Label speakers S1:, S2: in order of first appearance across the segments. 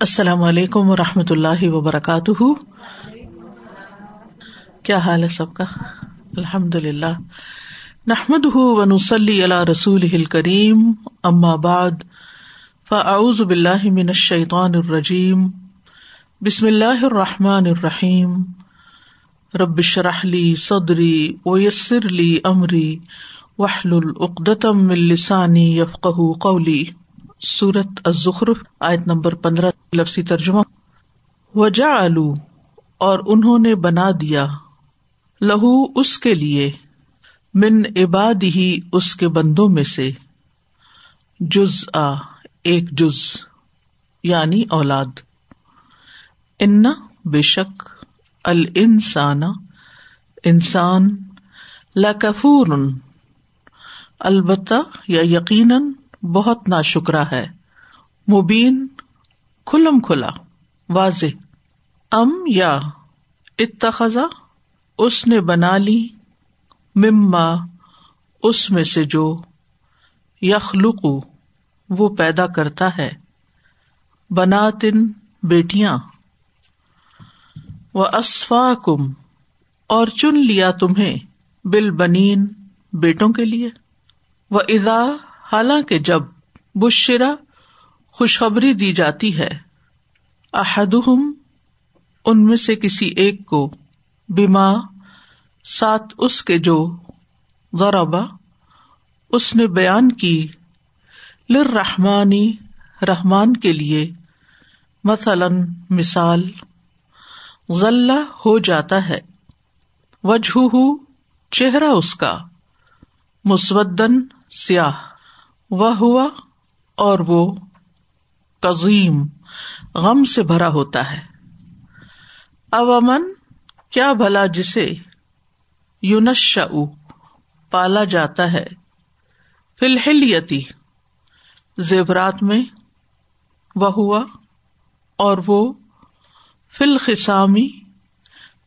S1: السلام علیکم و رحمۃ اللہ وبرکاتہ۔ کیا حال ہے سب کا؟ الحمد للہ نحمد ونسلی اللہ رسول کریم بعد، فاعوذ باللہ من الشیطان الرجیم۔ بسم اللہ الرحمٰن الرحیم۔ ربش رحلی صدری ویسر علی عمری وحل العقدم السانی یفق قولی۔ سورت الزخر آیت نمبر پندرہ لفسی ترجمہ۔ وجا آلو اور انہوں نے بنا دیا۔ لہو، اس کے لیے۔ من عباد ہی اس کے بندوں میں سے۔ جز آ ایک جز یعنی اولاد۔ ان، بے شک السان انسان لکفور البتہ، یا یقیناً بہت نا شکرا ہے۔ مبین، کھلم کھلا، واضح۔ ام یا اتخذا، اس نے بنا لی۔ مما، اس میں سے جو یخلق، وہ پیدا کرتا ہے۔ بناتن، بیٹیاں۔ وہ اسفا کم اور چن لیا تمہیں بل بنین بیٹوں کے لیے۔ وہ ادا حالانکہ جب بشرا خوشخبری دی جاتی ہے، احدہم ان میں سے کسی ایک کو بیما ساتھ اس کے جو غربا، اس نے بیان کی لر رحمانی رحمان کے لیے مثلاً مثال، غلہ ہو جاتا ہے وجہ چہرہ اس کا مسودن سیاہ۔ وہ ہوا اور وہ قزیم غم سے بھرا ہوتا ہے۔ اب امن کیا بھلا جسے یونش پالا جاتا ہے۔ فلحلیتی زیورات میں وہ ہوا اور وہ فل خسامی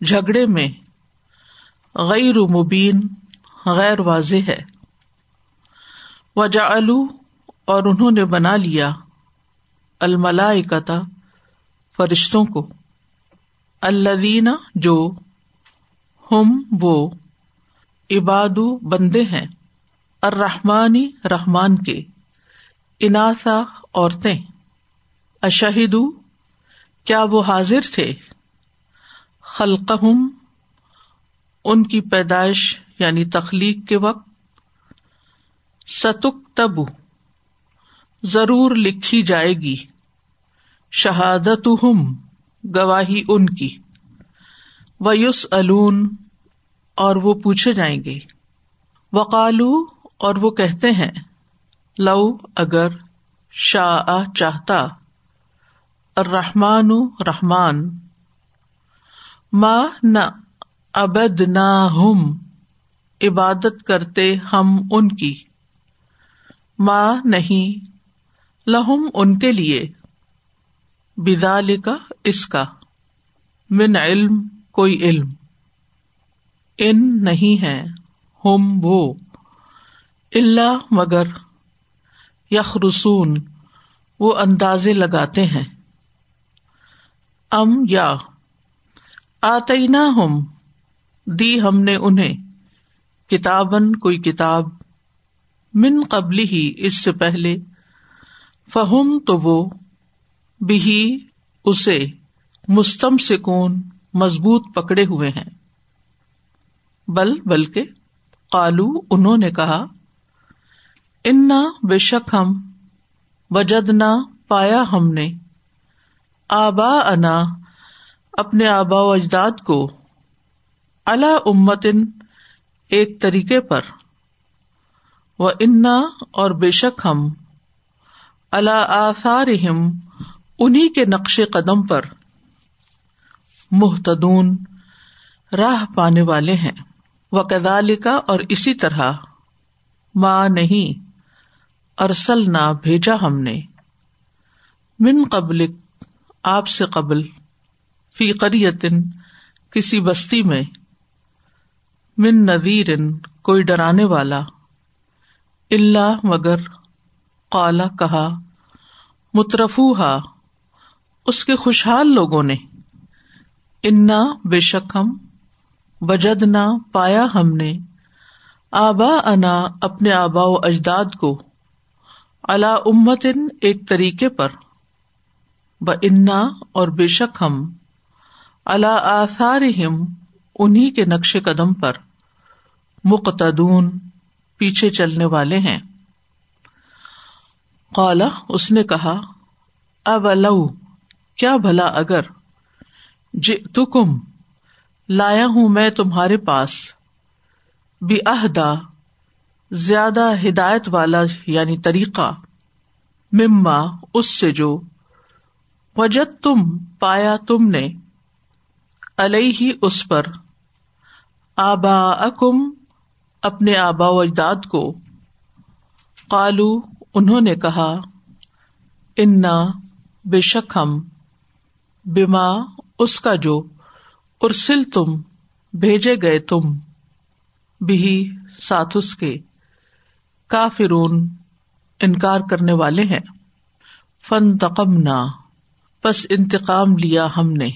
S1: جھگڑے میں غیر مبین، غیر واضح ہے۔ وجا اور انہوں نے بنا لیا الملائکتا، فرشتوں کو۔ الدینہ جو ہم وہ عبادو بندے ہیں الرحمانی رحمان کے، اناسا عورتیں۔ اشہد کیا وہ حاضر تھے؟ خلقہم، ان کی پیدائش یعنی تخلیق کے وقت۔ ستک تب ضرور لکھی جائے گی۔ شہادت ہم گواہی ان کی۔ ویوس الون اور وہ پوچھے جائیں گے۔ وقالو، اور وہ کہتے ہیں، لو اگر شاہ چاہتا۔ رحمان رحمان۔ ماں نہ ابد نہ ہم عبادت کرتے ہم ان کی۔ ماں نہیں، لہم ان کے لیے۔ بدال کا اس کا، من علم، کوئی علم۔ ان نہیں ہے ہم وہ۔ اللہ مگر یخرسون، وہ اندازے لگاتے ہیں۔ ام یا آتینا ہم دی ہم نے انہیں۔ کتابن کوئی کتاب۔ من قبل ہی اس سے پہلے۔ فہم تو وہ بھی اسے مستم سکون مضبوط پکڑے ہوئے ہیں۔ بل، بلکہ کالو انہوں نے کہا، انا بے شک ہم وجد نہ پایا ہم نے۔ آبا انا اپنے آبا و اجداد کو۔ اللہ امتن ایک طریقے پر۔ وہ انا اور بے شک ہم اللہ آثار انہیں کے نقش قدم پر محتدون راہ پانے والے ہیں۔ وہ کدالکا اور اسی طرح ماں نہیں ارسل نہ بھیجا ہم نے۔ من قبل آپ سے قبل، فی قریتن، کسی بستی میں۔ من نویر کوئی ڈرانے والا۔ اللہ مگر کالا کہا مترفو ہا اس کے خوشحال لوگوں نے۔ انا بے شک ہم وجد نہ پایا ہم نے۔ آبا انا اپنے آبا و اجداد کو۔ اللہ امتن ایک طریقے پر۔ ب انا اور بے شک ہم اللہ آثار انہیں کے نقش قدم پر۔ مقتدون۔ پیچھے چلنے والے ہیں۔ قالا اس نے کہا اب کیا بھلا اگر؟ تم لایا ہوں میں تمہارے پاس۔ بھی عہدہ زیادہ ہدایت والا یعنی طریقہ۔ مما، اس سے جو۔ وجد تم پایا تم نے۔ ہی اس پر۔ آبا اکم اپنے آبا و اجداد کو، قالو، انہوں نے کہا، انا بے شک ہم بیما اس کا جو ارسل تم بھیجے گئے تم بھی ساتھ اس کے کافرون انکار کرنے والے ہیں۔ فن تقم نہ بس انتقام لیا ہم نے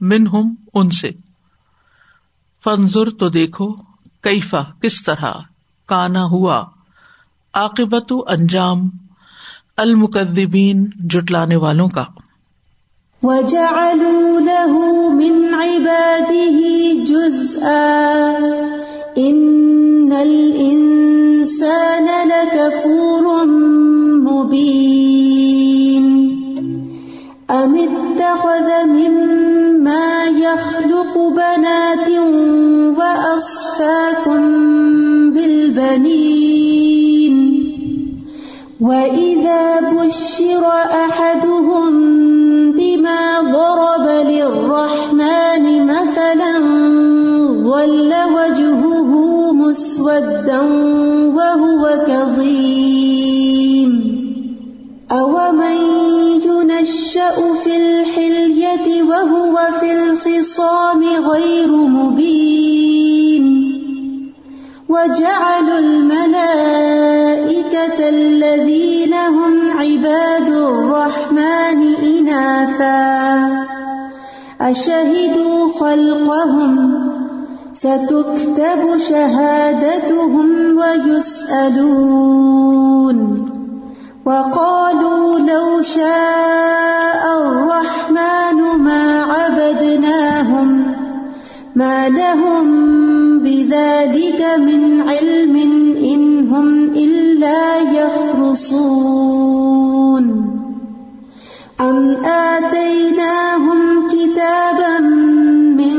S1: من ہم ان سے۔ فنزر تو دیکھو کیفا، کس طرح؟ کانا ہوا۔ عاقبت انجام المقدبین جٹلانے والوں کا۔
S2: وجعلوا له من عباده جزءا۔ ان الانسان لكفور مبين۔ ام اتخذ مما يخلق بنات واذا بشر احدهم ضرب للرحمن مثلا ظل وجهه مسودا وهو كظيم أومن ينشأ في الحلية وهو في الخصام غير مبين وجعلوا الملائكة الذين هم عباد الرحمن إناثا أشهدوا خلقهم ستكتب شهادتهم ويسألون وقالوا لو شاء الرحمن ما عبدناهم ما لهم بذلك من علم هم إلا يخرصون. أم آتيناهم كتابا من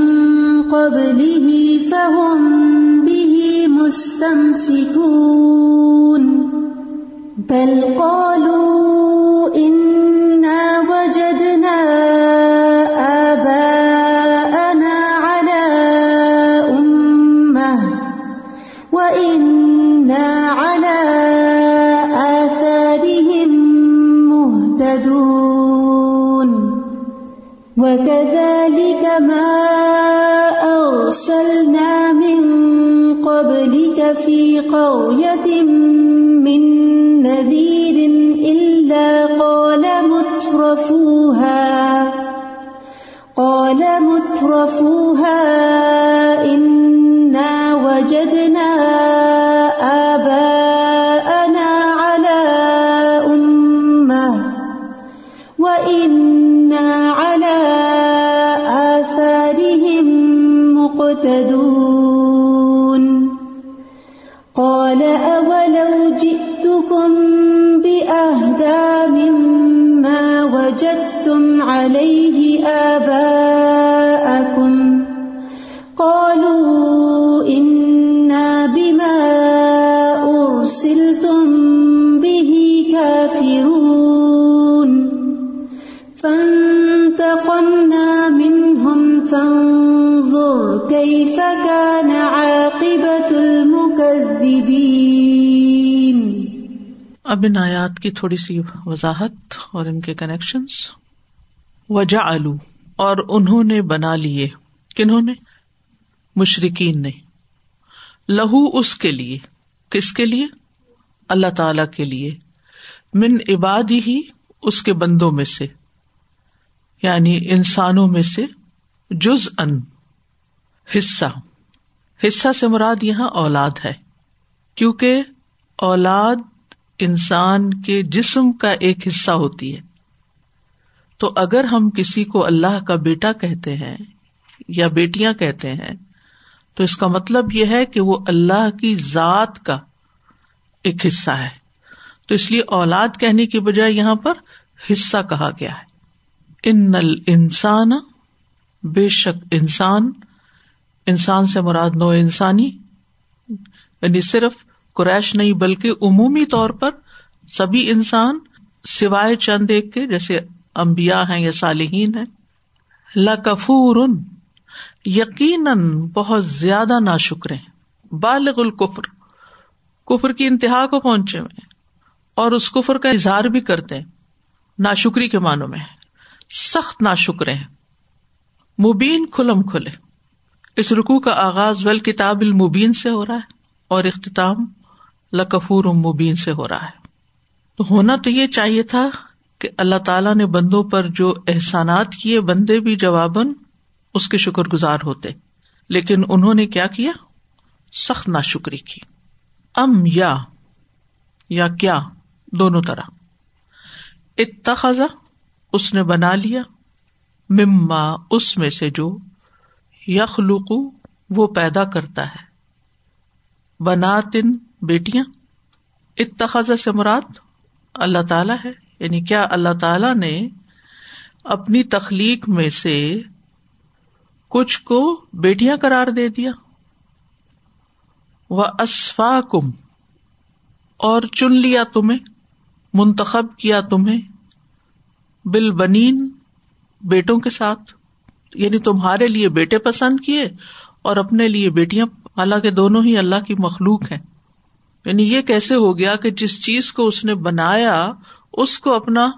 S2: قبله فهم به مستمسكون. بل قالوا مترفوها إن
S1: اب ان آیات کی تھوڑی سی وضاحت اور ان کے کنیکشن وجا آلو اور انہوں نے بنا لیے. کنہوں نے؟ مشرقین نے. لہو اس کے لیے. کس کے لیے؟ اللہ تعالی کے لیے. من عباد ہی اس کے بندوں میں سے. یعنی انسانوں میں سے جز ان حصہ. حصہ سے مراد یہاں اولاد ہے. کیونکہ اولاد انسان کے جسم کا ایک حصہ ہوتی ہے۔ تو اگر ہم کسی کو اللہ کا بیٹا کہتے ہیں یا بیٹیاں کہتے ہیں، تو اس کا مطلب یہ ہے کہ وہ اللہ کی ذات کا ایک حصہ ہے۔ تو اس لیے اولاد کہنے کی بجائے یہاں پر حصہ کہا گیا ہے۔ ان نل انسان بے شک انسان انسان سے مراد نو انسانی یعنی صرف قریش نہیں بلکہ عمومی طور پر سبھی انسان سوائے چند ایک کے، جیسے امبیا ہیں یا صالحین ہیں لکفور یقیناً بہت زیادہ نا شکر بالغ القفر کفر کی انتہا کو پہنچے ہوئے اور اس کفر کا اظہار بھی کرتے ہیں نا شکری کے معنوں میں سخت نا شکر ہیں۔ مبین کھلم کھلے۔ اس رکو کا آغاز ول کتاب المبین سے ہو رہا ہے اور اختتام لکفور مبین سے ہو رہا ہے۔ تو ہونا تو یہ چاہیے تھا کہ اللہ تعالیٰ نے بندوں پر جو احسانات کیے بندے بھی جواباً اس کے شکر گزار ہوتے۔ لیکن انہوں نے کیا کیا؟ سخت نا شکری کی۔ ام یا یا کیا، دونوں طرح۔ اتخذا اس نے بنا لیا۔ مما، اس میں سے جو یخلوق وہ پیدا کرتا ہے۔ بنا تن بیٹیاں اتخذ سے مراد اللہ تعالی ہے۔ یعنی کیا اللہ تعالی نے اپنی تخلیق میں سے کچھ کو بیٹیاں قرار دے دیا؟ وہ اسفا کم اور چن لیا تمہیں، منتخب کیا تمہیں بل بنین بیٹوں کے ساتھ۔ یعنی تمہارے لیے بیٹے پسند کیے اور اپنے لیے بیٹیاں، حالانکہ دونوں ہی اللہ کی مخلوق ہیں۔ یعنی یہ کیسے ہو گیا کہ جس چیز کو اس نے بنایا، اس کو اپنا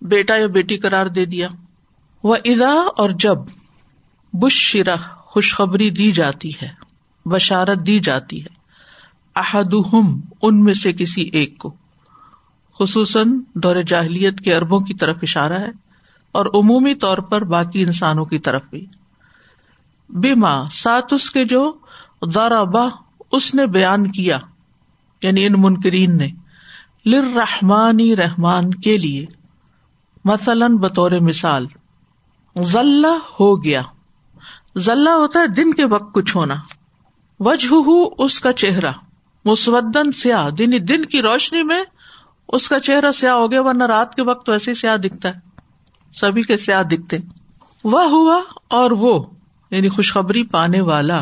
S1: بیٹا یا بیٹی قرار دے دیا۔ وہ ادا اور جب بش شرح خوشخبری دی جاتی ہے، بشارت دی جاتی ہے۔ احد ان میں سے کسی ایک کو۔ خصوصاً دور جاہلیت کے اربوں کی طرف اشارہ ہے اور عمومی طور پر باقی انسانوں کی طرف بھی۔ بیما سات اس کے جو دورہ اس نے بیان کیا۔ یعنی ان منکرین نے لر رحمانی رحمان کے لیے۔ مثلاً بطور مثال ذلہ ہو گیا۔ ذلہ ہوتا ہے دن کے وقت کچھ ہونا۔ وجہ اس کا چہرہ۔ مسودن سیاہ دن دن کی روشنی میں اس کا چہرہ سیاہ ہو گیا، ورنہ رات کے وقت ویسے سیاہ دکھتا ہے۔ سبھی کے سیاہ دکھتے۔ وہ ہوا اور وہ یعنی خوشخبری پانے والا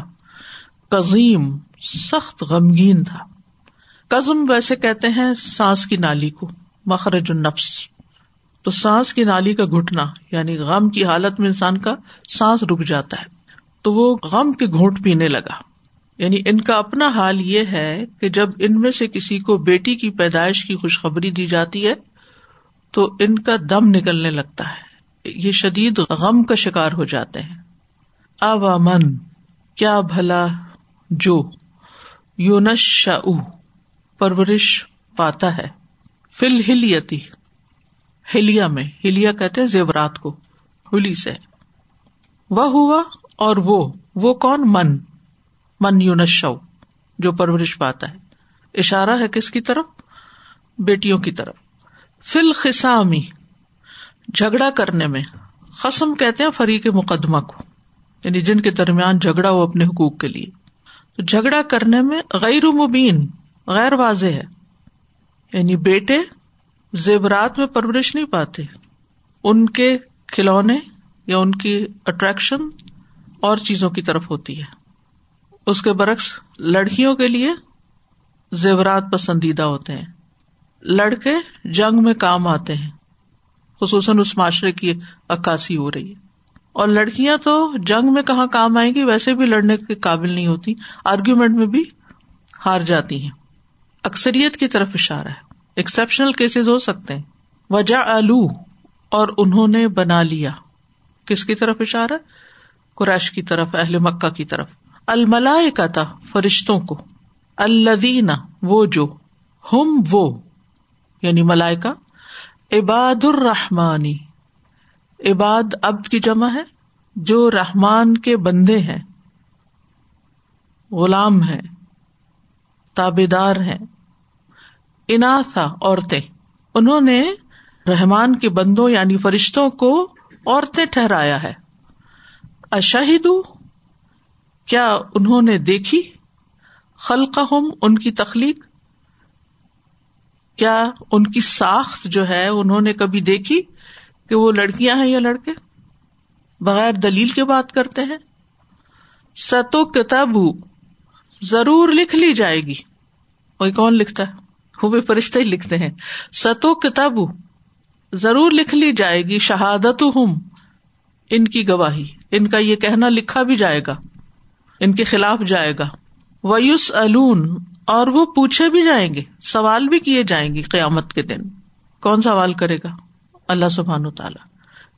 S1: کزیم سخت غمگین تھا۔ کزم ویسے کہتے ہیں سانس کی نالی کو، مخرج النفس۔ تو سانس کی نالی کا گھٹنا یعنی غم کی حالت میں انسان کا سانس رک جاتا ہے۔ تو وہ غم کے گھونٹ پینے لگا۔ یعنی ان کا اپنا حال یہ ہے کہ جب ان میں سے کسی کو بیٹی کی پیدائش کی خوشخبری دی جاتی ہے، تو ان کا دم نکلنے لگتا ہے۔ یہ شدید غم کا شکار ہو جاتے ہیں۔ اب من کیا بھلا جو یونش شاہ پرورش پاتا ہے۔ فل ہلیتی۔ ہلیا میں۔ ہلیا کہتے ہیں زیورات کو۔ ہولی سے۔ وہ ہوا اور وہ۔ وہ کون؟ من۔ من یونش جو پرورش پاتا ہے۔ اشارہ ہے کس کی طرف؟ بیٹیوں کی طرف۔ فل خسامی، جھگڑا کرنے میں۔ قسم کہتے ہیں فریق مقدمہ کو۔ یعنی جن کے درمیان جھگڑا ہو اپنے حقوق کے لیے۔ تو جھگڑا کرنے میں غیر مبین۔ غیر واضح ہے۔ یعنی بیٹے زیورات میں پرورش نہیں پاتے۔ ان کے کھلونے یا ان کی اٹریکشن اور چیزوں کی طرف ہوتی ہے۔ اس کے برعکس لڑکیوں کے لیے زیورات پسندیدہ ہوتے ہیں۔ لڑکے جنگ میں کام آتے ہیں۔ خصوصاً اس معاشرے کی عکاسی ہو رہی ہے۔ اور لڑکیاں تو جنگ میں کہاں کام آئیں گی؟ ویسے بھی لڑنے کے قابل نہیں ہوتی۔ آرگیومنٹ میں بھی ہار جاتی ہیں۔ اکثریت کی طرف اشارہ ہے۔ ایکسپشنل کیسز ہو سکتے ہیں۔ وجہ آلو اور انہوں نے بنا لیا۔ کس کی طرف اشارہ؟ قریش کی طرف، اہل مکہ کی طرف۔ الملائے کا تھا فرشتوں کو۔ الدینہ وہ جو۔ ہم، وہ۔ یعنی ملائکا عباد الرحمانی عباد ابد کی جمع ہے۔ جو رحمان کے بندے ہیں۔ غلام ہیں۔ تابے دار ہیں۔ انا تھا عورتیں۔ انہوں نے رحمان کے بندوں یعنی فرشتوں کو عورتیں ٹھہرایا ہے۔ اشاہد کیا انہوں نے دیکھی؟ خلق ان کی تخلیق۔ کیا ان کی ساخت جو ہے انہوں نے کبھی دیکھی کہ وہ لڑکیاں ہیں یا لڑکے؟ بغیر دلیل کے بات کرتے ہیں۔ ستو کتاب ضرور لکھ لی جائے گی۔ کوئی کون لکھتا ہے؟ وہ بھی فرشتے ہی لکھتے ہیں۔ ستو کتاب ضرور لکھ لی جائے گی۔ شہادت ان کی گواہی۔ ان کا یہ کہنا لکھا بھی جائے گا۔ ان کے خلاف جائے گا۔ ویوس الون اور وہ پوچھے بھی جائیں گے۔ سوال بھی کیے جائیں گے قیامت کے دن۔ کون سوال کرے گا؟ اللہ سبحان و تعالیٰ۔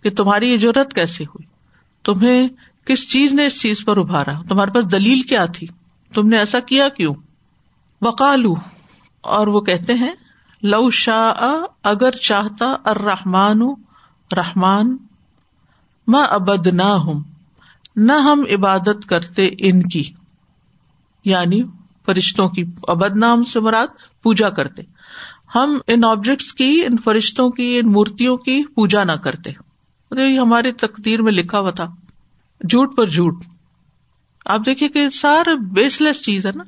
S1: کہ تمہاری یہ ضرورت کیسے ہوئی؟ تمہیں کس چیز نے اس چیز پر ابھارا؟ تمہارے پاس دلیل کیا تھی؟ تم نے ایسا کیا کیوں؟ وکالو اور وہ کہتے ہیں، لو شاہ اگر چاہتا ارحمان رحمان میں ابد نہ ہوں نہ ہم عبادت کرتے ان کی یعنی فرشتوں کی ابد نام سے مراد پوجا کرتے۔ ہم ان آبجیکٹس کی، ان فرشتوں کی، ان مورتیوں کی پوجا نہ کرتے۔ مطلب ہماری تقدیر میں لکھا ہوا تھا۔ جھوٹ پر جھوٹ۔ آپ دیکھیے کہ سارا بیس لیس چیز ہے نا۔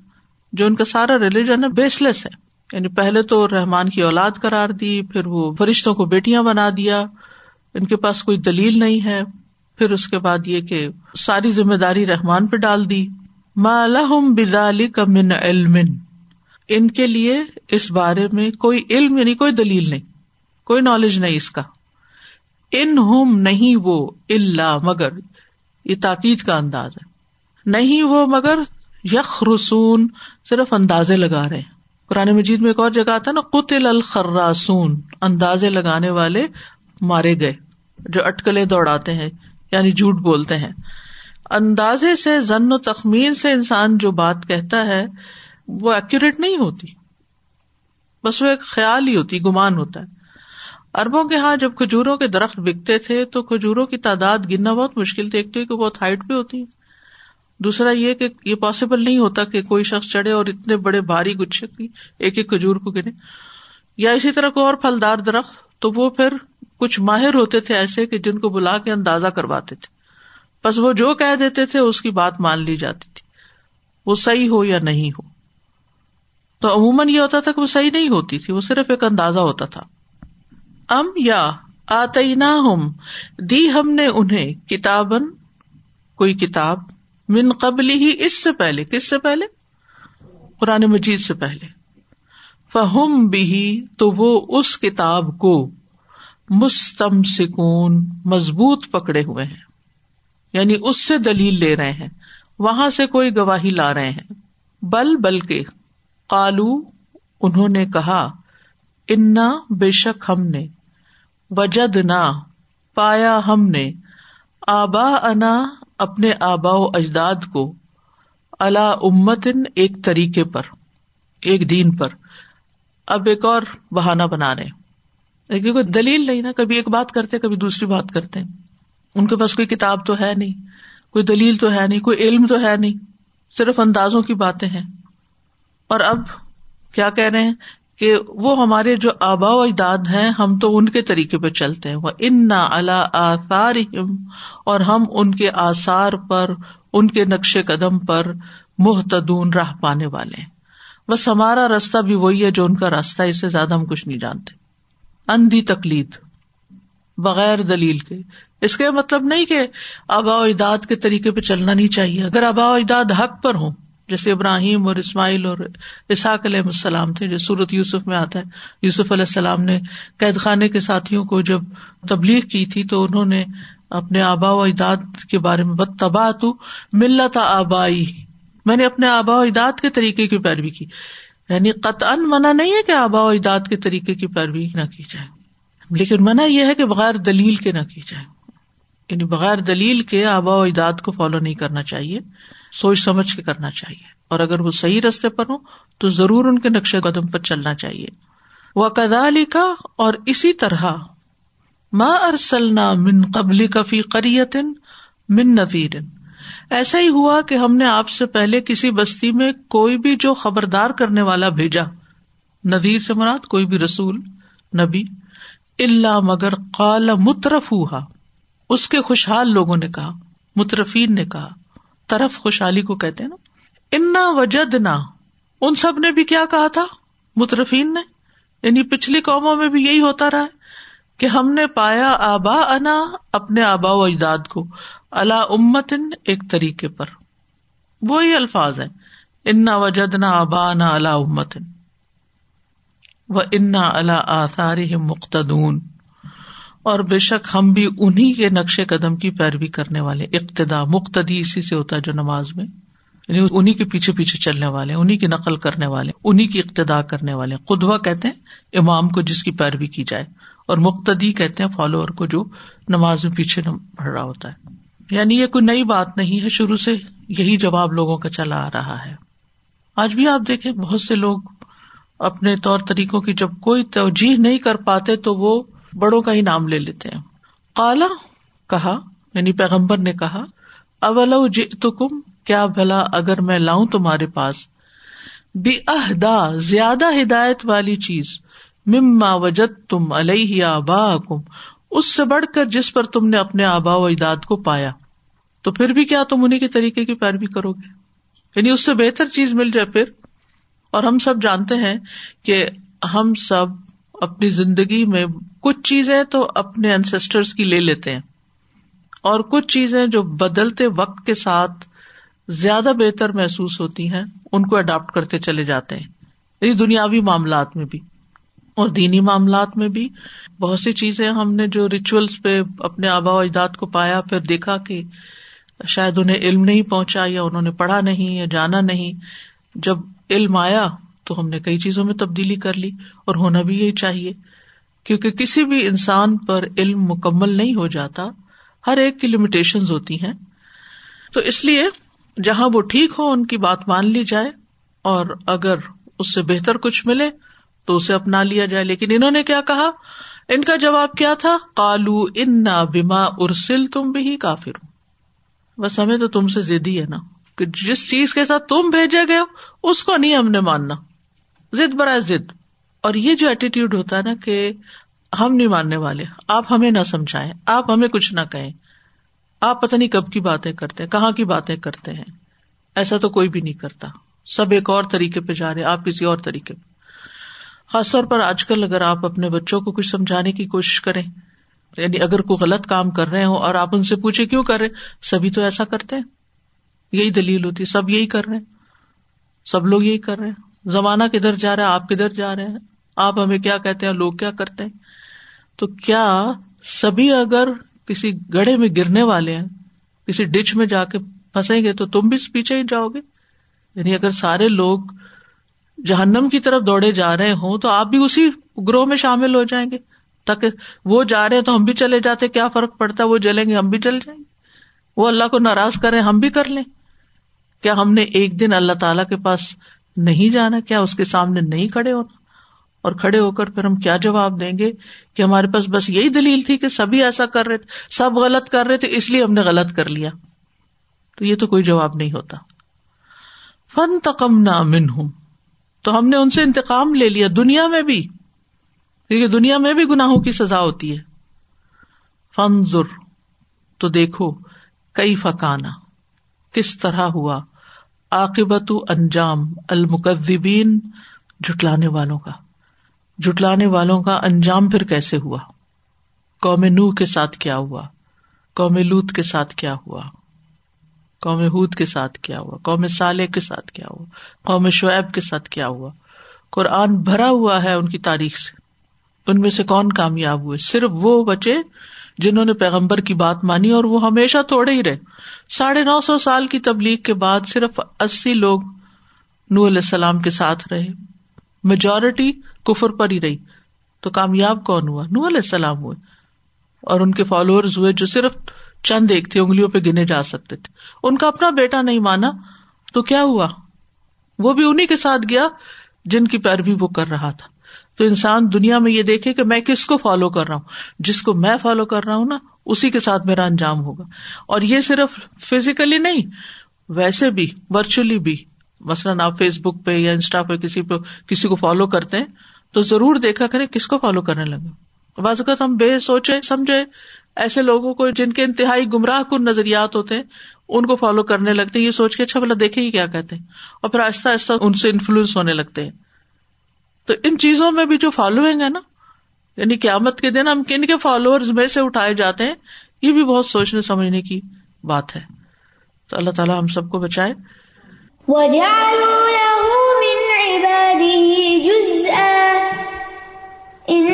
S1: جو ان کا سارا ریلیجن ہے بیس لیس ہے۔ یعنی پہلے تو رحمان کی اولاد کرار دی، پھر وہ فرشتوں کو بیٹیاں بنا دیا۔ ان کے پاس کوئی دلیل نہیں ہے۔ پھر اس کے بعد یہ کہ ساری ذمہ داری رحمان پہ ڈال دی۔ مالحم بدالی کا من علم۔ ان کے لیے اس بارے میں کوئی علم یعنی کوئی دلیل نہیں۔ کوئی نالج نہیں اس کا۔ ان ہوم نہیں وہ اللہ مگر۔ یہ تاکید کا انداز ہے۔ نہیں وہ مگر یخ رسون صرف اندازے لگا رہے ہیں۔ قرآن مجید میں ایک اور جگہ تھا نا قطل الخراسون، اندازے لگانے والے مارے گئے، جو اٹکلے دوڑاتے ہیں یعنی جھوٹ بولتے ہیں۔ اندازے سے زن و تخمین سے انسان جو بات کہتا ہے، وہ ایکوریٹ نہیں ہوتی۔ بس وہ ایک خیال ہی ہوتی، گمان ہوتا ہے۔ اربوں کے ہاں جب کھجوروں کے درخت بکتے تھے، تو کھجوروں کی تعداد گننا بہت مشکل تھی، ایک تو بہت ہائٹ بھی ہوتی۔ ہے دوسرا یہ کہ یہ پاسبل نہیں ہوتا کہ کوئی شخص چڑھے اور اتنے بڑے بھاری گچھے کی ایک ایک کھجور کو گنے یا اسی طرح کوئی اور پھلدار درخت، تو وہ پھر کچھ ماہر ہوتے تھے ایسے کہ جن کو بلا کے اندازہ کرواتے تھے۔ بس وہ جو کہہ دیتے تھے، اس کی بات مان لی جاتی تھی۔ وہ صحیح ہو یا نہیں ہو؟ تو عموماً یہ ہوتا تھا کہ وہ صحیح نہیں ہوتی تھی، وہ صرف ایک اندازہ ہوتا تھا۔ ام یا آتی ہم دی ہم نے انہیں کتابن کوئی کتاب من قبل ہی اس سے پہلے، کس سے پہلے؟ قرآن مجید سے پہلے۔ فہم بھی تو وہ اس کتاب کو مستم سکون مضبوط پکڑے ہوئے ہیں۔ یعنی اس سے دلیل لے رہے ہیں۔ وہاں سے کوئی گواہی لا رہے ہیں۔ بل بل کے کالو انہوں نے کہا، انا بے شک ہم نے وجد نہ پایا ہم نے آبا انا اپنے آبا و اجداد کو اللہ امتن ایک طریقے پر، ایک دین پر۔ اب ایک اور بہانا بنا رہے کوئی دلیل نہیں نا، کبھی ایک بات کرتے، کبھی دوسری بات کرتے۔ ان کے پاس کوئی کتاب تو ہے نہیں، کوئی دلیل تو ہے نہیں، کوئی علم تو ہے نہیں، صرف اندازوں کی باتیں ہیں۔ اور اب کیا کہہ رہے ہیں؟ کہ وہ ہمارے جو آبا و اجداد ہیں، ہم تو ان کے طریقے پہ چلتے ہیں۔ وہ ان اللہ آثار اور ہم ان کے آثار پر، ان کے نقش قدم پر محتدون راہ پانے والے ہیں۔ بس ہمارا راستہ بھی وہی ہے جو ان کا راستہ اس سے زیادہ ہم کچھ نہیں جانتے۔ اندھی تکلید بغیر دلیل کے۔ اس کا مطلب نہیں کہ آبا و اجداد کے طریقے پہ چلنا نہیں چاہیے۔ اگر آبا و اجداد حق پر ہوں جیسے ابراہیم اور اسماعیل اور اسحاق علیہ السلام تھے، جو سورت یوسف میں آتا ہے۔ یوسف علیہ السلام نے قید خانے کے ساتھیوں کو جب تبلیغ کی تھی تو انہوں نے اپنے آبا و اجداد کے بارے میں بد تباہ تو ملت آبائی میں نے اپنے آبا و اجداد کے طریقے کی پیروی کی۔ یعنی قطع منع نہیں ہے کہ آبا و اجداد کے طریقے کی پیروی نہ کی جائے، لیکن منع یہ ہے کہ بغیر دلیل کے نہ کی جائے۔ یعنی بغیر دلیل کے آبا و اجداد کو فالو نہیں کرنا چاہیے۔ سوچ سمجھ کے کرنا چاہیے۔ اور اگر وہ صحیح رستے پر ہو تو ضرور ان کے نقشے قدم پر چلنا چاہیے۔ وہ کدا لکھا اور اسی طرح ماں ارسلنا من قبل کفی قریت من نویر ایسا ہی ہوا کہ ہم نے آپ سے پہلے کسی بستی میں کوئی بھی جو خبردار کرنے والا بھیجا۔ نویر سے مراد کوئی بھی رسول، نبی۔ اللہ مگر قال مترف ہوا اس کے خوشحال لوگوں نے کہا، مترفین نے کہا۔ طرف خوشحالی کو کہتے نا، انا وجد نہ ان سب نے بھی کیا کہا تھا؟ مترفین نے۔ یعنی پچھلی قوموں میں بھی یہی ہوتا رہا کہ ہم نے پایا آبا انا اپنے آبا و اجداد کو اللہ امتن ایک طریقے پر۔ وہی الفاظ ہے انا وجد نہ آبا انا اللہ امتن۔ و انا اللہ آثار مختدون اور بے شک ہم بھی انہیں کے نقش قدم کی پیروی کرنے والے، اقتدا، مقتدی اسی سے ہوتا ہے جو نماز میں یعنی انہیں کے پیچھے پیچھے چلنے والے انہیں کی نقل کرنے والے انہیں کی اقتدا کرنے والے۔ خدوا کہتے ہیں امام کو جس کی پیروی کی جائے، اور مقتدی کہتے ہیں فالوور کو جو نماز میں پیچھے بڑھ رہا ہوتا ہے۔ یعنی یہ کوئی نئی بات نہیں ہے، شروع سے یہی جواب لوگوں کا چلا آ رہا ہے۔ آج بھی آپ دیکھیں بہت سے لوگ اپنے طور طریقوں کی جب کوئی توجہ نہیں کر پاتے تو وہ بڑوں کا ہی نام لے لیتے ہیں۔ کالا کہا یعنی پیغمبر نے کہا اول کم کیا بھلا اگر میں لاؤں تمہارے پاس؟ بے عہدا زیادہ ہدایت والی چیز، مما وجد تم علیہ آبا کم اس سے بڑھ کر جس پر تم نے اپنے آبا و اجداد کو پایا۔ تو پھر بھی کیا تم انہیں کے طریقے کی پیروی کرو گے؟ یعنی اس سے بہتر چیز مل جائے پھر۔ اور ہم سب جانتے ہیں کہ ہم سب اپنی زندگی میں کچھ چیزیں تو اپنے انسٹرس کی لے لیتے ہیں اور کچھ چیزیں جو بدلتے وقت کے ساتھ زیادہ بہتر محسوس ہوتی ہیں، ان کو اڈاپٹ کرتے چلے جاتے ہیں۔ یعنی دنیاوی معاملات میں بھی اور دینی معاملات میں بھی۔ بہت سی چیزیں ہم نے جو ریچولس پہ اپنے آبا و اجداد کو پایا، پھر دیکھا کہ شاید انہیں علم نہیں پہنچا یا انہوں نے پڑھا نہیں یا جانا نہیں۔ جب علم آیا تو ہم نے کئی چیزوں میں تبدیلی کر لی اور ہونا بھی یہی چاہیے۔ کیونکہ کسی بھی انسان پر علم مکمل نہیں ہو جاتا، ہر ایک کی لمیٹیشن ہوتی ہیں۔ تو اس لیے جہاں وہ ٹھیک ہو ان کی بات مان لی جائے، اور اگر اس سے بہتر کچھ ملے تو اسے اپنا لیا جائے۔ لیکن انہوں نے کیا کہا؟ ان کا جواب کیا تھا؟ کالو ان بیما ارسل تم بھی کافر ہوں بس ہمیں تو تم سے زدی ہے نا، کہ جس چیز کے ساتھ تم بھیجے گئے ہو، اس کو نہیں ہم نے ماننا۔ ضد برائے ضد اور یہ جو ایٹیٹیوڈ ہوتا ہے نا کہ ہم نہیں ماننے والے، آپ ہمیں نہ سمجھائیں، آپ ہمیں کچھ نہ کہیں۔ آپ پتہ نہیں کب کی باتیں کرتے ہیں، کہاں کی باتیں کرتے ہیں۔ ایسا تو کوئی بھی نہیں کرتا۔ سب ایک اور طریقے پہ جا رہے آپ کسی اور طریقے پہ۔ خاص طور پر آج کل اگر آپ اپنے بچوں کو کچھ سمجھانے کی کوشش کریں یعنی اگر کوئی غلط کام کر رہے ہوں اور آپ ان سے پوچھے کیوں کر رہے سبھی تو ایسا کرتے ہیں۔ یہی دلیل ہوتی سب یہی کر رہے ہیں۔ سب لوگ یہی کر رہے ہیں۔ زمانہ کدھر جا رہا ہے، آپ کدھر جا رہے ہیں۔ آپ ہمیں کیا کہتے ہیں لوگ کیا کرتے ہیں؟ تو کیا سبھی اگر کسی گڑھے میں گرنے والے ہیں، کسی ڈچ میں جا کے پھنسیں گے تو تم بھی پیچھے ہی جاؤ گے؟ یعنی اگر سارے لوگ جہنم کی طرف دوڑے جا رہے ہوں تو آپ بھی اسی گروہ میں شامل ہو جائیں گے۔ تاکہ وہ جا رہے ہیں تو ہم بھی چلے جاتے، کیا فرق پڑتا ہے؟ وہ جلیں گے، ہم بھی چل جائیں گے۔ وہ اللہ کو ناراض کرے ہم بھی کر لیں۔ کیا ہم نے ایک دن اللہ تعالی کے پاس نہیں جانا؟ کیا اس کے سامنے نہیں کھڑے ہونا؟ اور کھڑے ہو کر پھر ہم کیا جواب دیں گے کہ ہمارے پاس بس یہی دلیل تھی کہ سبھی ایسا کر رہے تھے، سب غلط کر رہے تھے، اس لیے ہم نے غلط کر لیا۔ تو یہ تو کوئی جواب نہیں ہوتا۔ فن تکم نہ من ہوں تو ہم نے ان سے انتقام لے لیا دنیا میں بھی، کیونکہ دنیا میں بھی گناہوں کی سزا ہوتی ہے۔ فنزر تو دیکھو کئی فکانا کس طرح ہوا، عاقبت انجام المقدبین جٹلانے والوں کا۔ جٹلانے والوں کا انجام پھر کیسے ہوا؟ قوم نو کے ساتھ کیا ہوا؟ قوم لوت کے ساتھ کیا ہوا؟ قوم ہود کے ساتھ کیا ہوا؟ قوم صالح کے ساتھ کیا ہوا؟ قوم شعیب کے ساتھ کیا ہوا؟ قرآن بھرا ہوا ہے ان کی تاریخ سے۔ ان میں سے کون کامیاب ہوئے؟ صرف وہ بچے جنہوں نے پیغمبر کی بات مانی اور وہ ہمیشہ تھوڑے ہی رہے۔ ساڑھے نو سو سال کی تبلیغ کے بعد صرف اسی لوگ نو علیہ السلام کے ساتھ رہے۔ میجورٹی کفر پر ہی رہی۔ تو کامیاب کون ہوا؟ نو علیہ السلام ہوئے۔ اور ان کے فالوور ہوئے جو صرف چند ایک تھے، انگلیوں پہ گنے جا سکتے تھے۔ ان کا اپنا بیٹا نہیں مانا، تو کیا ہوا؟ وہ بھی انہیں کے ساتھ گیا جن کی پیروی وہ کر رہا تھا۔ تو انسان دنیا میں یہ دیکھے کہ میں کس کو فالو کر رہا ہوں۔ جس کو میں فالو کر رہا ہوں نا، اسی کے ساتھ میرا انجام ہوگا۔ اور یہ صرف فزیکلی نہیں، ویسے بھی ورچولی بھی۔ مثلاً آپ فیس بک پہ یا انسٹا پہ کسی پہ کسی کو فالو کرتے ہیں تو ضرور دیکھا کریں کس کو فالو کرنے لگے۔ بعض اوقات ہم بے سوچے، سمجھے، ایسے لوگوں کو جن کے انتہائی گمراہ کن نظریات ہوتے ہیں، ان کو فالو کرنے لگتے ہیں، یہ سوچ کے اچھا بلا دیکھے ہی کیا کہتے ہیں۔ اور پھر آہستہ آہستہ ان سے انفلوئنس ہونے لگتے ہیں۔ تو ان چیزوں میں بھی جو فالوئنگ ہے نا یعنی قیامت کے دن ہم کن کے فالوور میں سے اٹھائے جاتے ہیں، یہ بھی بہت سوچنے، سمجھنے کی بات ہے۔ تو اللہ تعالیٰ ہم سب کو بچائے۔
S3: ان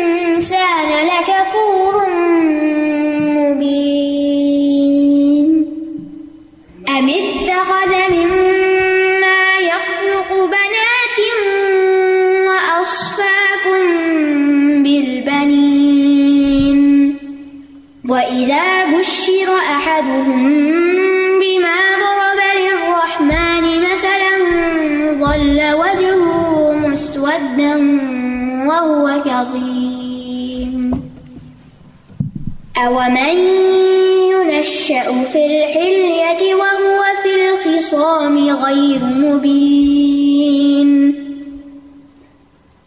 S3: الانسان لكفور مبين ام اتخذ مما يخلق بنات واصفاكم بالبنين واذا بشر احدهم ودا وهو كظيم أومن ينشأ في الحلية وهو في الخصام غير مبين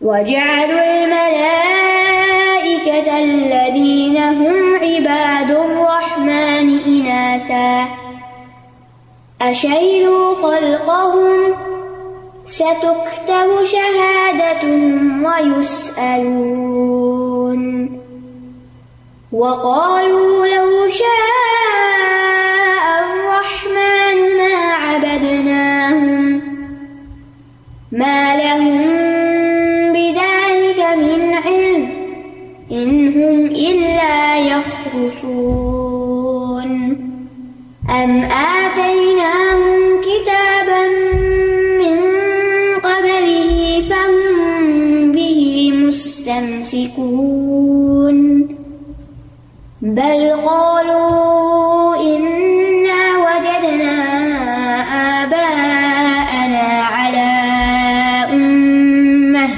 S3: وجعلوا الملائكة الذين هم عباد الرحمن إناثا أشهدوا خلقهم ستكتب شهادتهم ويسألون. وقالوا لو شاء الرحمن ما عبدناهم، ما لهم بذلك من علم، إن هم إلا يخرصون. أم آتيناهم مستمسكون بل قالوا إنا وجدنا آباءنا على أمة.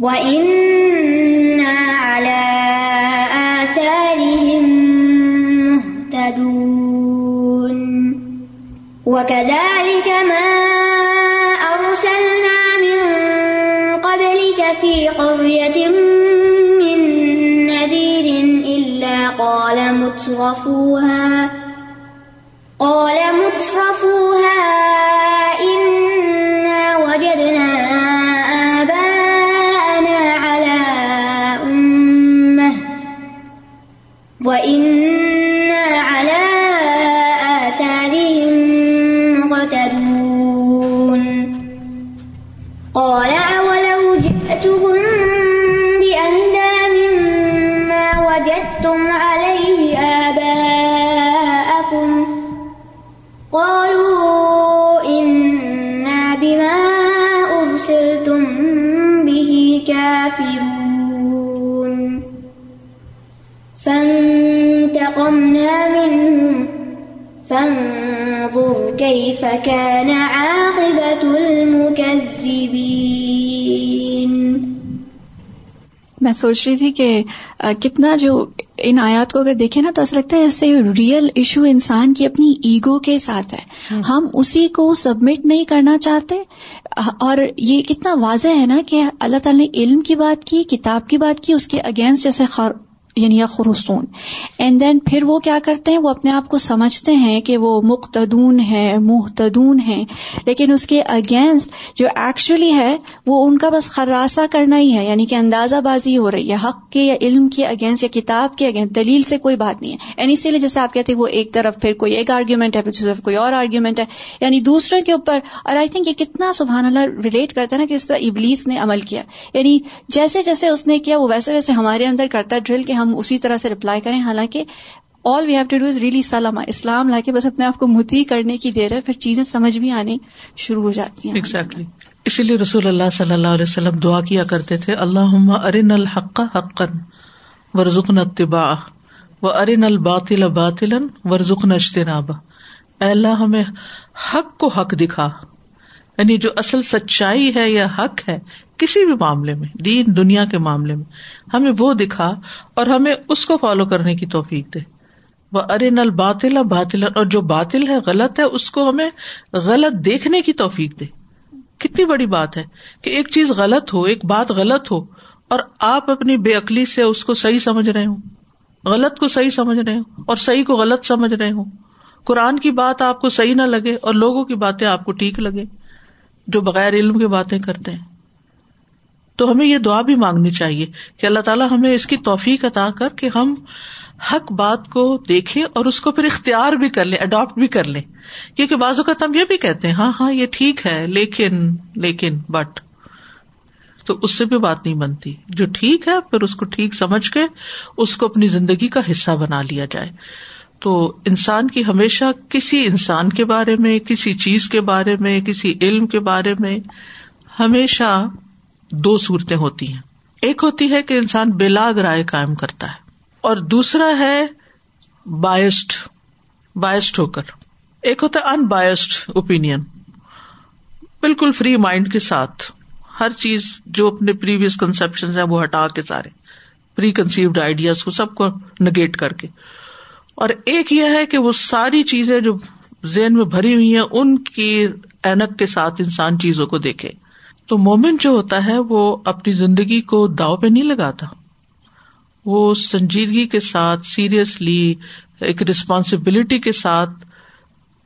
S3: وإن قال قال فانظر كيف كان عاقبة المكذبين.
S4: میں سوچ رہی تھی کہ کتنا جو ان آیات کو اگر دیکھیں نا تو ایسا لگتا ہے ایسے ریئل ایشو انسان کی اپنی ایگو کے ساتھ ہے۔ ہم اسی کو سبمٹ نہیں کرنا چاہتے۔ اور یہ کتنا واضح ہے نا کہ اللہ تعالیٰ نے علم کی بات کی کتاب کی بات کی اس کے اگینسٹ جیسے یعنی خرسون اینڈ دین پھر وہ کیا کرتے ہیں؟ وہ اپنے آپ کو سمجھتے ہیں کہ وہ مقتدون ہے محتدون ہے لیکن اس کے اگینسٹ جو ایکچولی ہے، وہ ان کا بس خراسہ کرنا ہی ہے. یعنی کہ اندازہ بازی ہو رہی ہے. حق کے یا علم کے اگینسٹ یا کتاب کے اگینسٹ دلیل سے کوئی بات نہیں ہے. یعنی اسی لیے جیسے آپ کہتے ہیں وہ ایک طرف پھر کوئی ایک آرگیومنٹ ہے پھر صرف کوئی اور آرگیومنٹ ہے. یعنی دوسروں کے اوپر، اور آئی تھنک یہ کتنا سبحان اللہ ریلیٹ کرتا ہے نا کہ اس طرح ابلیس نے عمل کیا. یعنی جیسے جیسے اس نے کیا، وہ ویسے ویسے ہمارے اندر کرتا ڈرل کہ ہم اسی طرح سے رپلائی کریں، حالانکہ all we have to do is really سلامہ اسلام لا کے بس اپنے آپ کو متی کرنے کی دیر ہے، پھر چیزیں سمجھ بھی آنی شروع ہو جاتی ہیں۔
S1: ایگزیکٹلی اسی لیے رسول اللہ صلی اللہ علیہ وسلم دعا کیا کرتے تھے اللہ ارن الحق حقن ورژن اتبا و ارن الباطل باطلا ورژن اجتنابا اللہ، ہمیں حق کو حق دکھا۔ یعنی جو اصل سچائی ہے یا حق ہے، کسی بھی معاملے میں، دین دنیا کے معاملے میں، ہمیں وہ دکھا اور ہمیں اس کو فالو کرنے کی توفیق دے۔ وہ ارے نل باطل باطل اور جو باطل ہے، غلط ہے، اس کو ہمیں غلط دیکھنے کی توفیق دے۔ کتنی بڑی بات ہے کہ ایک چیز غلط ہو، ایک بات غلط ہو، اور آپ اپنی بے عقلی سے اس کو صحیح سمجھ رہے ہوں۔ غلط کو صحیح سمجھ رہے ہوں اور صحیح کو غلط سمجھ رہے ہوں۔ قرآن کی بات آپ کو صحیح نہ لگے اور لوگوں کی باتیں آپ کو ٹھیک لگے۔ جو بغیر علم کی باتیں کرتے ہیں۔ تو ہمیں یہ دعا بھی مانگنی چاہیے کہ اللہ تعالیٰ ہمیں اس کی توفیق عطا کر کہ ہم حق بات کو دیکھیں اور اس کو پھر اختیار بھی کر لیں اڈاپٹ بھی کر لیں۔ کیونکہ بازو کا تم یہ بھی کہتے ہیں ہاں ہاں یہ ٹھیک ہے، لیکن لیکن بٹ تو اس سے بھی بات نہیں بنتی۔ جو ٹھیک ہے، پھر اس کو ٹھیک سمجھ کے اس کو اپنی زندگی کا حصہ بنا لیا جائے۔ تو انسان کی ہمیشہ کسی انسان کے بارے میں، کسی چیز کے بارے میں، کسی علم کے بارے میں ہمیشہ دو صورتیں ہوتی ہیں۔ ایک ہوتی ہے کہ انسان بلاگ رائے قائم کرتا ہے اور دوسرا ہے بائسڈ بائسڈ ہو کر ایک ہوتا ہے ان بائسڈ اوپین بالکل فری مائنڈ کے ساتھ۔ ہر چیز جو اپنے پریویس کنسپشن ہیں وہ ہٹا کے سارے پری کنسیوڈ آئیڈیاز کو سب کو نگیٹ کر کے۔ اور ایک یہ ہے کہ وہ ساری چیزیں جو زین میں بھری ہوئی ہیں، ان کی اینک کے ساتھ انسان چیزوں کو دیکھے۔ تو مومن جو ہوتا ہے، وہ اپنی زندگی کو داؤ پہ نہیں لگاتا۔ وہ سنجیدگی کے ساتھ، سیریسلی ایک ریسپانسبلٹی کے ساتھ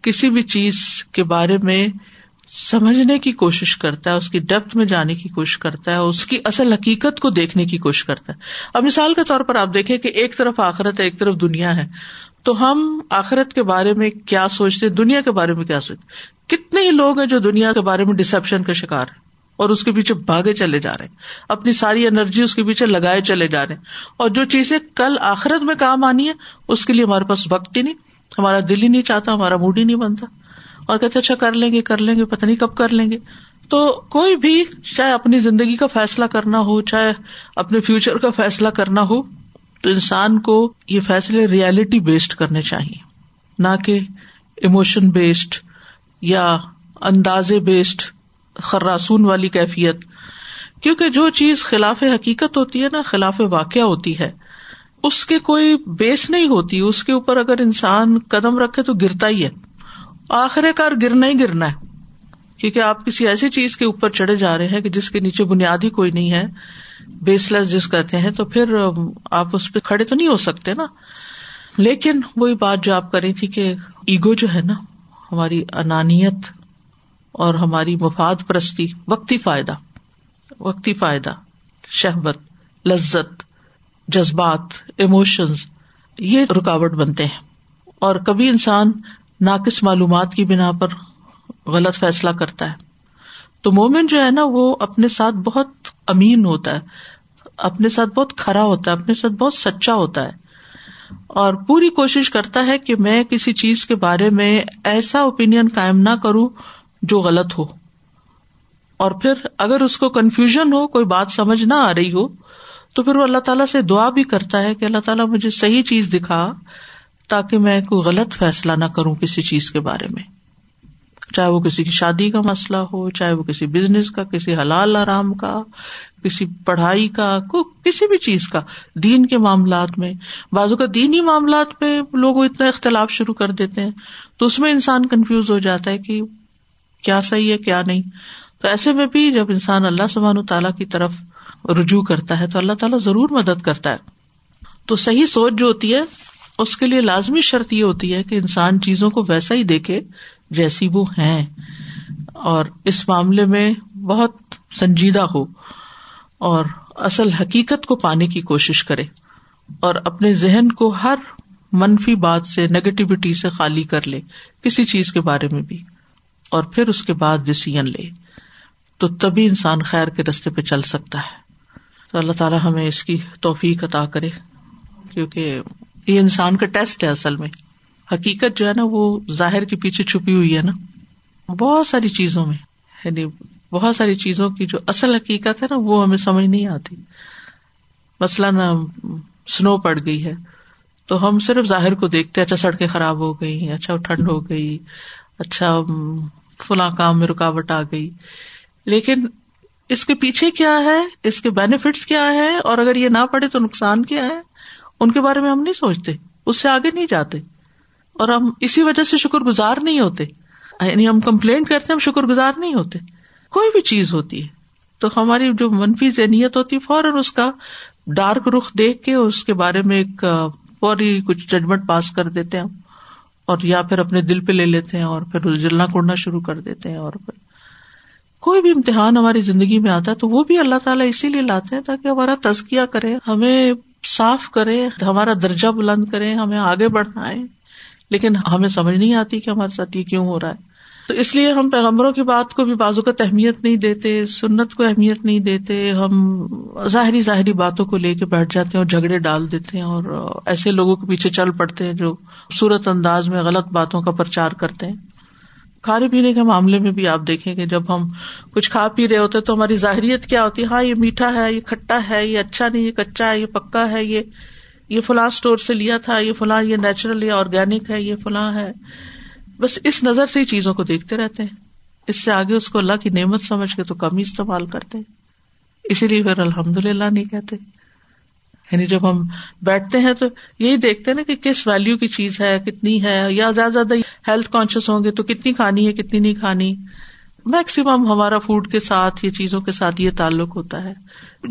S1: کسی بھی چیز کے بارے میں سمجھنے کی کوشش کرتا ہے، اس کی ڈیپتھ میں جانے کی کوشش کرتا ہے، اس کی اصل حقیقت کو دیکھنے کی کوشش کرتا ہے۔ اب مثال کے طور پر آپ دیکھیں کہ ایک طرف آخرت ہے، ایک طرف دنیا ہے۔ تو ہم آخرت کے بارے میں کیا سوچتے، دنیا کے بارے میں کیا سوچتے؟ کتنے ہی لوگ ہیں جو دنیا کے بارے میں ڈسپشن کا شکار ہے اور اس کے پیچھے بھاگے چلے جا رہے ہیں۔ اپنی ساری انرجی اس کے پیچھے لگائے چلے جا رہے ہیں۔ اور جو چیزیں کل آخرت میں کام آنی ہے اس کے لیے ہمارے پاس وقت ہی نہیں۔ ہمارا دل ہی نہیں چاہتا، ہمارا موڈ ہی نہیں بنتا۔ اور کہتے اچھا کر لیں گے، کر لیں گے، پتہ نہیں کب کر لیں گے۔ تو کوئی بھی چاہے اپنی زندگی کا فیصلہ کرنا ہو، چاہے اپنے فیوچر کا فیصلہ کرنا ہو، تو انسان کو یہ فیصلے ریالٹی بیسڈ کرنے چاہیے۔ نہ کہ ایموشن بیسڈ یا انداز بیسڈ خراسون والی کیفیت۔ کیونکہ جو چیز خلاف حقیقت ہوتی ہے نا، خلاف واقع ہوتی ہے، اس کے کوئی بیس نہیں ہوتی۔ اس کے اوپر اگر انسان قدم رکھے تو گرتا ہی ہے۔ آخر کار گرنا ہی گرنا ہے۔ کیونکہ آپ کسی ایسی چیز کے اوپر چڑھے جا رہے ہیں کہ جس کے نیچے بنیادی کوئی نہیں ہے۔ بیس لیس جس کہتے ہیں تو پھر آپ اس پہ کھڑے تو نہیں ہو سکتے نا۔ لیکن وہی بات جو آپ کری تھی کہ ایگو جو ہے نا، ہماری انانیت اور ہماری مفاد پرستی، وقتی فائدہ۔ وقتی فائدہ شہبت لذت، جذبات ایموشنز یہ رکاوٹ بنتے ہیں۔ اور کبھی انسان ناقص معلومات کی بنا پر غلط فیصلہ کرتا ہے۔ تو مومن جو ہے نا، وہ اپنے ساتھ بہت امین ہوتا ہے، اپنے ساتھ بہت کھڑا ہوتا ہے، اپنے ساتھ بہت سچا ہوتا ہے۔ اور پوری کوشش کرتا ہے کہ میں کسی چیز کے بارے میں ایسا اوپین قائم نہ کروں جو غلط ہو۔ اور پھر اگر اس کو کنفیوژن ہو، کوئی بات سمجھ نہ آ رہی ہو، تو پھر وہ اللہ تعالیٰ سے دعا بھی کرتا ہے کہ اللہ تعالیٰ مجھے صحیح چیز دکھا۔ تاکہ میں کوئی غلط فیصلہ نہ کروں کسی چیز کے بارے میں۔ چاہے وہ کسی کی شادی کا مسئلہ ہو، چاہے وہ کسی بزنس کا، کسی حلال آرام کا، کسی پڑھائی کا کسی بھی چیز کا۔ دین کے معاملات میں، بازو کا دینی معاملات میں لوگ اتنا اختلاف شروع کر دیتے ہیں، تو اس میں انسان کنفیوز ہو جاتا ہے کہ کیا صحیح ہے، کیا نہیں۔ تو ایسے میں بھی جب انسان اللہ سبحان تعالیٰ کی طرف رجوع کرتا ہے، تو اللہ تعالیٰ ضرور مدد کرتا ہے۔ تو صحیح سوچ جو ہوتی ہے اس کے لیے لازمی شرط یہ ہوتی ہے کہ انسان چیزوں کو ویسا ہی دیکھے جیسی وہ ہیں۔ اور اس معاملے میں بہت سنجیدہ ہو اور اصل حقیقت کو پانے کی کوشش کرے اور اپنے ذہن کو ہر منفی بات سے نیگیٹیوٹی سے خالی کر لے کسی چیز کے بارے میں بھی اور پھر اس کے بعد ڈسیزن لے۔ تو تبھی انسان خیر کے رستے پہ چل سکتا ہے۔ تو اللہ تعالیٰ ہمیں اس کی توفیق عطا کرے، کیونکہ یہ انسان کا ٹیسٹ ہے اصل میں۔ حقیقت جو ہے نا وہ ظاہر کے پیچھے چھپی ہوئی ہے نا۔ بہت ساری چیزوں میں یعنی بہت ساری چیزوں کی جو اصل حقیقت ہے نا وہ ہمیں سمجھ نہیں آتی۔ مثلاً سنو پڑ گئی ہے، تو ہم صرف ظاہر کو دیکھتے اچھا سڑکیں خراب ہو گئی اچھا ٹھنڈ ہو گئی اچھا فلاں کام میں رکاوٹ آ گئی۔ لیکن اس کے پیچھے کیا ہے؟ اس کے بینیفٹس کیا ہے؟ اور اگر یہ نہ پڑے تو نقصان کیا ہے؟ ان کے بارے میں ہم نہیں سوچتے، اس سے آگے نہیں جاتے۔ اور ہم اسی وجہ سے شکر گزار نہیں ہوتے۔ یعنی ہم کمپلینٹ کرتے ہیں، ہم شکر گزار نہیں ہوتے۔ کوئی بھی چیز ہوتی ہے۔ تو ہماری جو منفی ذہنیت ہوتی ہے فوراً اس کا ڈارک رخ دیکھ کے اس کے بارے میں ایک فوری کچھ ججمنٹ پاس کر دیتے ہیں۔ اور یا پھر اپنے دل پہ لے لیتے ہیں اور پھر جلنا کوڑنا شروع کر دیتے ہیں اور پھر۔ کوئی بھی امتحان ہماری زندگی میں آتا ہے تو وہ بھی اللہ تعالیٰ اسی لیے لاتے ہیں تاکہ ہمارا تزکیہ کرے، ہمیں صاف کرے ہمارا درجہ بلند کرے ہمیں آگے بڑھنا ہے لیکن ہمیں سمجھ نہیں آتی کہ ہمارے ساتھ یہ کیوں ہو رہا ہے۔ تو اس لیے ہم پیغمبروں کی بات کو بھی بازو کا اہمیت نہیں دیتے، سنت کو اہمیت نہیں دیتے، ہم ظاہری ظاہری باتوں کو لے کے بیٹھ جاتے ہیں اور جھگڑے ڈال دیتے ہیں اور ایسے لوگوں کے پیچھے چل پڑتے ہیں جو صورت انداز میں غلط باتوں کا پرچار کرتے ہیں۔ کھانے پینے کے معاملے میں بھی آپ دیکھیں گے جب ہم کچھ کھا پی رہے ہوتے تو ہماری ظاہریت کیا ہوتی ہے؟ ہاں یہ میٹھا ہے، یہ کھٹا ہے، یہ اچھا نہیں، یہ کچا ہے، یہ پکا ہے، یہ یہ فلاں اسٹور سے لیا تھا، یہ فلاں، یہ نیچرل یا آرگینک ہے، یہ فلاں ہے۔ بس اس نظر سے ہی چیزوں کو دیکھتے رہتے ہیں۔ اس سے آگے اس کو اللہ کی نعمت سمجھ کے تو کم ہی استعمال کرتے اسی لیے پھر الحمد للہ نہیں کہتے۔ یعنی جب ہم بیٹھتے ہیں تو یہی دیکھتے نا کہ کس ویلو کی چیز ہے، کتنی ہے، یا زیادہ زیادہ ہیلتھ کانشیس ہوں گے تو کتنی کھانی ہے، کتنی نہیں کھانی۔ میکسیمم ہمارا فوڈ کے ساتھ، یہ چیزوں کے ساتھ یہ تعلق ہوتا ہے۔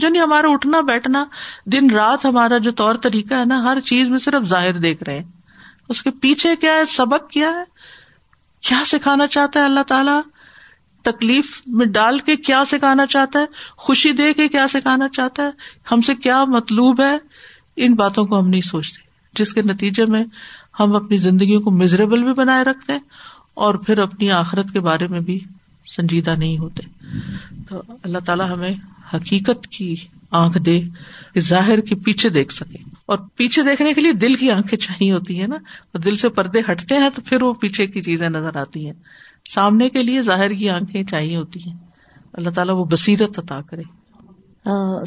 S1: یعنی ہمارا اٹھنا بیٹھنا، دن رات ہمارا جو طور طریقہ ہے نا، ہر چیز میں صرف ظاہر دیکھ رہے ہیں۔ اس کے پیچھے کیا ہے؟ سبق کیا ہے؟ کیا سکھانا چاہتا ہے اللہ تعالیٰ؟ تکلیف میں ڈال کے کیا سکھانا چاہتا ہے؟ خوشی دے کے کیا سکھانا چاہتا ہے؟ ہم سے کیا مطلوب ہے؟ ان باتوں کو ہم نہیں سوچتے۔ جس کے نتیجے میں ہم اپنی زندگی کو مزریبل بھی بنائے رکھتے ہیں اور پھر اپنی آخرت کے بارے میں بھی سنجیدہ نہیں ہوتے۔ تو اللہ تعالیٰ ہمیں حقیقت کی آنکھ دے ظاہر کے پیچھے دیکھ سکے۔ اور پیچھے دیکھنے کے لیے دل کی آنکھیں چاہیے ہوتی ہیں نا۔ اور دل سے پردے ہٹتے ہیں تو پھر وہ پیچھے کی چیزیں نظر آتی ہیں۔ سامنے کے لیے ظاہر کی آنکھیں چاہیے ہوتی ہیں۔ اللہ تعالیٰ وہ بصیرت عطا کرے۔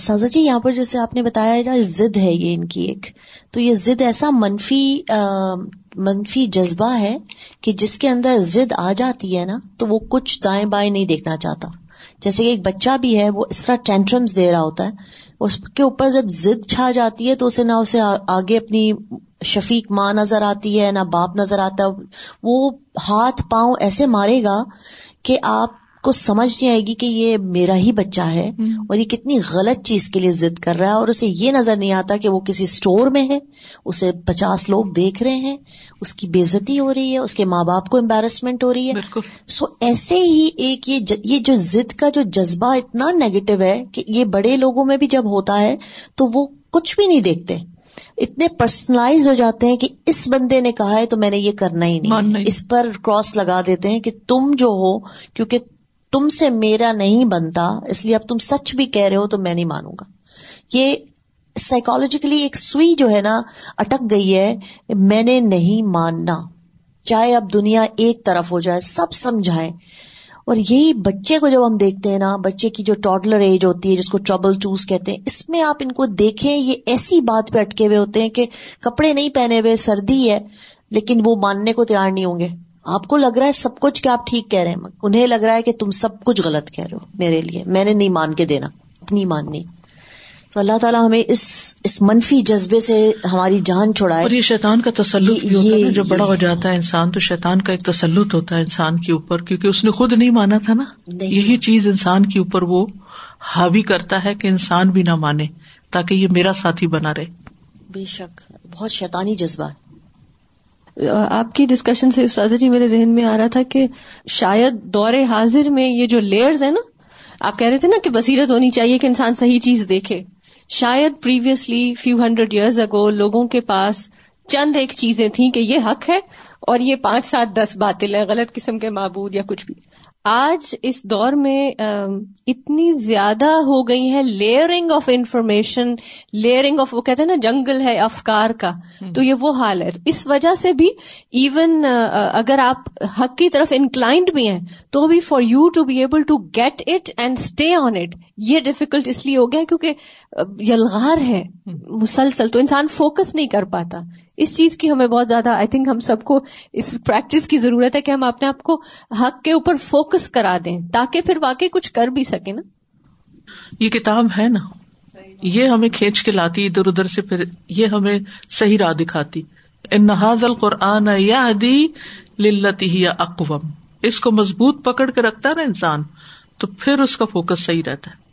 S5: سازا جی یہاں پر جیسے آپ نے بتایا ضد ہے یہ ان کی ایک۔ تو یہ ضد ایسا منفی منفی جذبہ ہے کہ جس کے اندر ضد آ جاتی ہے نا، تو وہ کچھ دائیں بائیں نہیں دیکھنا چاہتا۔ جیسے کہ ایک بچہ بھی ہے، وہ اس طرح ٹینٹرمس دے رہا ہوتا ہے۔ اس کے اوپر جب ضد چھا جاتی ہے تو اسے نہ اسے آگے اپنی شفیق ماں نظر آتی ہے، نہ باپ نظر آتا ہے۔ وہ ہاتھ پاؤں ایسے مارے گا کہ آپ کو سمجھ نہیں آئے گی کہ یہ میرا ہی بچہ ہے اور یہ کتنی غلط چیز کے لیے ضد کر رہا ہے اور اسے یہ نظر نہیں آتا کہ وہ کسی اسٹور میں ہے اسے پچاس لوگ دیکھ رہے ہیں اس کی بےزتی ہو رہی ہے اس کے ماں باپ کو امبیرسمنٹ ہو رہی ہے۔ سو ایسے ہی ایک یہ جو ضد کا جو جذبہ اتنا نیگیٹو ہے کہ یہ بڑے لوگوں میں بھی جب ہوتا ہے تو وہ کچھ بھی نہیں دیکھتے۔ اتنے پرسنلائز ہو جاتے ہیں کہ اس بندے نے کہا ہے تو میں نے یہ کرنا ہی نہیں۔ اس پر کراس لگا دیتے ہیں کہ تم جو ہو کیونکہ تم سے میرا نہیں بنتا، اس لیے اب تم سچ بھی کہہ رہے ہو تو میں نہیں مانوں گا۔ یہ سائیکولوجیکلی ایک سوئی جو ہے نا، اٹک گئی ہے، میں نے نہیں ماننا۔ چاہے اب دنیا ایک طرف ہو جائے، سب سمجھائے اور یہی بچے کو جب ہم دیکھتے ہیں نا، بچے کی جو ٹوڈلر ایج ہوتی ہے، جس کو ٹربل چوز کہتے ہیں، اس میں آپ ان کو دیکھیں، یہ ایسی بات پہ اٹکے ہوئے ہوتے ہیں کہ کپڑے نہیں پہنے ہوئے، سردی ہے، لیکن وہ ماننے کو تیار نہیں ہوں گے۔ آپ کو لگ رہا ہے سب کچھ کہ آپ ٹھیک کہہ رہے ہیں انہیں لگ رہا ہے کہ تم سب کچھ غلط کہہ رہے ہو میرے لیے۔ میں نے نہیں مان کے دینا اپنی ماننی تو اللہ تعالیٰ ہمیں اس اس منفی جذبے سے ہماری جان چھڑائے۔
S1: اور یہ شیطان کا تسلط بھی ہوتا ہے جب بڑا ہو جاتا ہے انسان تو شیطان کا ایک تسلط ہوتا ہے انسان کے اوپر کیونکہ اس نے خود نہیں مانا تھا نا۔ یہی چیز انسان کے اوپر وہ حاوی کرتا ہے کہ انسان بھی نہ مانے تاکہ یہ میرا ساتھی بنا رہے۔
S5: بے شک بہت شیطانی جذبہ ہے۔
S6: آپ کی ڈسکشن سے استاذہ جی میرے ذہن میں آ رہا تھا کہ شاید دور حاضر میں یہ جو لیئرز ہیں نا، آپ کہہ رہے تھے نا کہ بصیرت ہونی چاہیے کہ انسان صحیح چیز دیکھے۔ شاید previously few hundred years ago لوگوں کے پاس چند ایک چیزیں تھیں کہ یہ حق ہے اور یہ پانچ سات دس باطل ہیں، غلط قسم کے معبود یا کچھ بھی۔ آج اس دور میں اتنی زیادہ ہو گئی ہے layering of information layering of وہ کہتے ہیں نا جنگل ہے افکار کا۔ تو یہ وہ حال ہے۔ اس وجہ سے بھی ایون اگر آپ حق کی طرف انکلائنڈ بھی ہیں تو بھی for you to be able to get it and stay on it یہ ڈیفیکلٹ اس لیے ہو گیا کیونکہ یلغار ہے۔ مسلسل تو انسان فوکس نہیں کر پاتا۔ اس چیز کی ہمیں بہت زیادہ آئی تھنک ہم سب کو اس پریکٹس کی ضرورت ہے کہ ہم اپنے آپ کو حق کے اوپر فوکس کرا دیں، تاکہ پھر واقعی کچھ کر بھی سکے نا۔
S1: یہ کتاب ہے نا۔ یہ ہمیں کھینچ کے لاتی، ادھر ادھر سے پھر یہ ہمیں صحیح راہ دکھاتی۔ نہاد القرآن یا دی لتی یا اقوام اس کو مضبوط پکڑ کے رکھتا نا انسان، تو پھر اس کا فوکس صحیح رہتا ہے۔